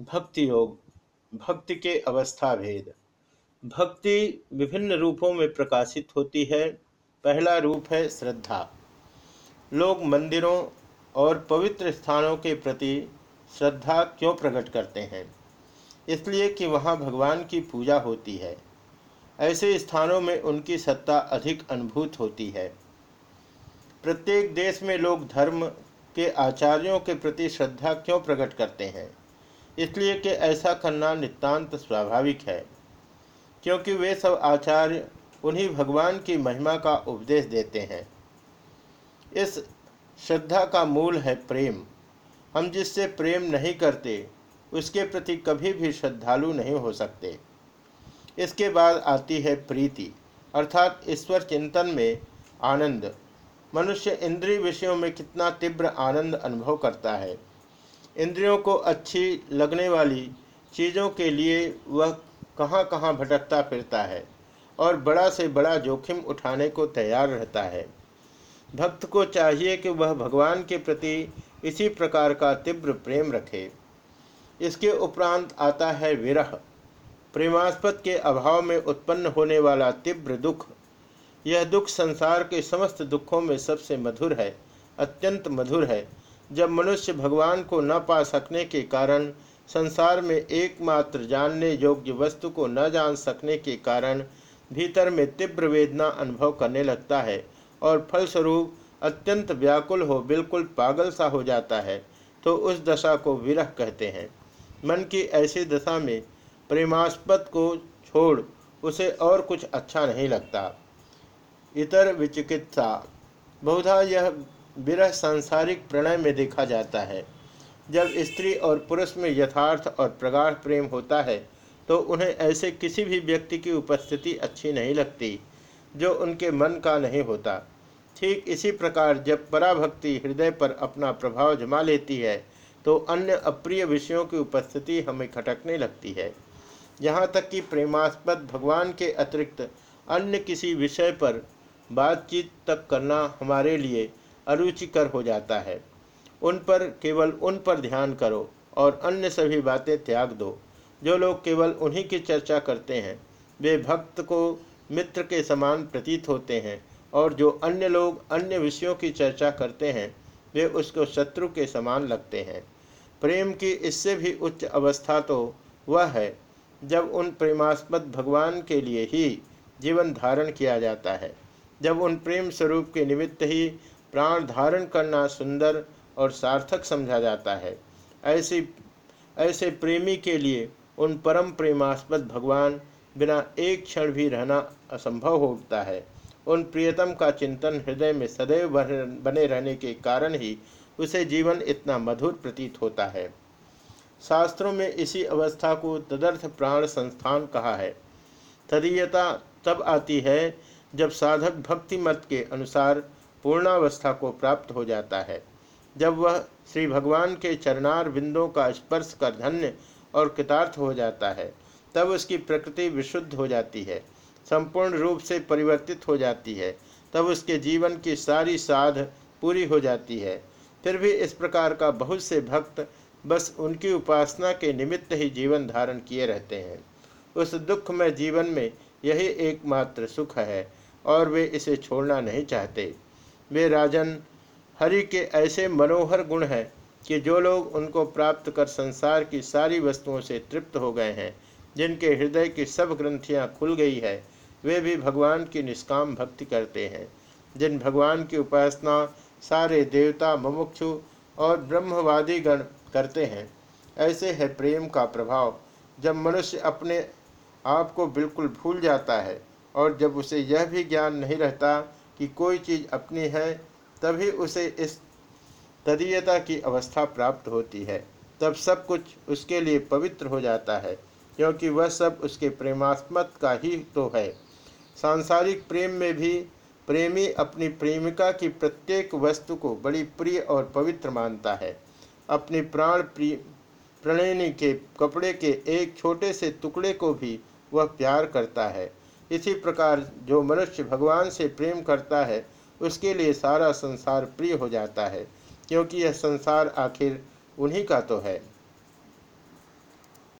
भक्ति योग, भक्ति के अवस्था भेद। भक्ति विभिन्न रूपों में प्रकाशित होती है। पहला रूप है श्रद्धा। लोग मंदिरों और पवित्र स्थानों के प्रति श्रद्धा क्यों प्रकट करते हैं? इसलिए कि वहाँ भगवान की पूजा होती है। ऐसे स्थानों में उनकी सत्ता अधिक अनुभूत होती है। प्रत्येक देश में लोग धर्म के आचार्यों के प्रति श्रद्धा क्यों प्रकट करते हैं? इसलिए कि ऐसा करना नितांत स्वाभाविक है, क्योंकि वे सब आचार्य उन्हीं भगवान की महिमा का उपदेश देते हैं। इस श्रद्धा का मूल है प्रेम। हम जिससे प्रेम नहीं करते, उसके प्रति कभी भी श्रद्धालु नहीं हो सकते। इसके बाद आती है प्रीति, अर्थात ईश्वर चिंतन में आनंद। मनुष्य इंद्रिय विषयों में कितना तीव्र आनंद अनुभव करता है। इंद्रियों को अच्छी लगने वाली चीज़ों के लिए वह कहाँ कहाँ भटकता फिरता है और बड़ा से बड़ा जोखिम उठाने को तैयार रहता है। भक्त को चाहिए कि वह भगवान के प्रति इसी प्रकार का तीव्र प्रेम रखे। इसके उपरांत आता है विरह। प्रेमास्पद के अभाव में उत्पन्न होने वाला तीव्र दुख। यह दुख संसार के समस्त दुखों में सबसे मधुर है, अत्यंत मधुर है। जब मनुष्य भगवान को न पा सकने के कारण संसार में एकमात्र जानने योग्य वस्तु को न जान सकने के कारण भीतर में तीव्र वेदना अनुभव करने लगता है और फलस्वरूप अत्यंत व्याकुल हो बिल्कुल पागल सा हो जाता है तो उस दशा को विरह कहते हैं। मन की ऐसी दशा में प्रेमास्पद को छोड़ उसे और कुछ अच्छा नहीं लगता। इतर विचिकित्सा। बहुधा यह विरह सांसारिक प्रणय में देखा जाता है। जब स्त्री और पुरुष में यथार्थ और प्रगाढ़ प्रेम होता है तो उन्हें ऐसे किसी भी व्यक्ति की उपस्थिति अच्छी नहीं लगती, जो उनके मन का नहीं होता। ठीक इसी प्रकार जब पराभक्ति हृदय पर अपना प्रभाव जमा लेती है तो अन्य अप्रिय विषयों की उपस्थिति हमें खटकने लगती है। यहाँ तक कि प्रेमास्पद भगवान के अतिरिक्त अन्य किसी विषय पर बातचीत तक करना हमारे लिए अरुचिकर हो जाता है। उन पर केवल उन पर ध्यान करो और अन्य सभी बातें त्याग दो। जो लोग केवल उन्हीं की चर्चा करते हैं, वे भक्त को मित्र के समान प्रतीत होते हैं और जो अन्य लोग अन्य विषयों की चर्चा करते हैं, वे उसको शत्रु के समान लगते हैं। प्रेम की इससे भी उच्च अवस्था तो वह है, जब उन प्रेमास्पद भगवान के लिए ही जीवन धारण किया जाता है। जब उन प्रेम स्वरूप के निमित्त ही प्राण धारण करना सुंदर और सार्थक समझा जाता है। ऐसे ऐसे प्रेमी के लिए उन परम प्रेमास्पद भगवान बिना एक क्षण भी रहना असंभव होता है। उन प्रियतम का चिंतन हृदय में सदैव बने रहने के कारण ही उसे जीवन इतना मधुर प्रतीत होता है। शास्त्रों में इसी अवस्था को तदर्थ प्राण संस्थान कहा है। तदीयता तब आती है जब साधक भक्ति मत के अनुसार पूर्णावस्था को प्राप्त हो जाता है। जब वह श्री भगवान के चरणार बिंदों का स्पर्श कर धन्य और कृतार्थ हो जाता है, तब उसकी प्रकृति विशुद्ध हो जाती है, संपूर्ण रूप से परिवर्तित हो जाती है, तब उसके जीवन की सारी साध पूरी हो जाती है। फिर भी इस प्रकार का बहुत से भक्त बस उनकी उपासना के निमित्त ही जीवन धारण किए रहते हैं। उस दुख में जीवन में यही एकमात्र सुख है और वे इसे छोड़ना नहीं चाहते। वे राजन, हरि के ऐसे मनोहर गुण हैं कि जो लोग उनको प्राप्त कर संसार की सारी वस्तुओं से तृप्त हो गए हैं, जिनके हृदय की सब ग्रंथियाँ खुल गई है, वे भी भगवान की निष्काम भक्ति करते हैं। जिन भगवान की उपासना सारे देवता मुमुक्षु और ब्रह्मवादी गण करते हैं, ऐसे है प्रेम का प्रभाव। जब मनुष्य अपने आप को बिल्कुल भूल जाता है और जब उसे यह भी ज्ञान नहीं रहता कि कोई चीज़ अपनी है, तभी उसे इस तदीयता की अवस्था प्राप्त होती है। तब सब कुछ उसके लिए पवित्र हो जाता है, क्योंकि वह सब उसके प्रेमास्मत का ही तो है। सांसारिक प्रेम में भी प्रेमी अपनी प्रेमिका की प्रत्येक वस्तु को बड़ी प्रिय और पवित्र मानता है। अपने प्राण प्रिय प्रणयनी के कपड़े के एक छोटे से टुकड़े को भी वह प्यार करता है। इसी प्रकार जो मनुष्य भगवान से प्रेम करता है, उसके लिए सारा संसार प्रिय हो जाता है, क्योंकि यह संसार आखिर उन्हीं का तो है।